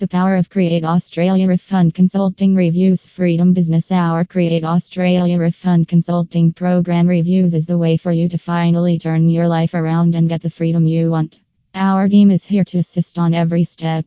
The Power of Create Australia Refund Consulting Reviews Freedom Business Hour Create Australia Refund Consulting Program Reviews is the way for you to finally turn your life around and get the freedom you want. Our team is here to assist on every step.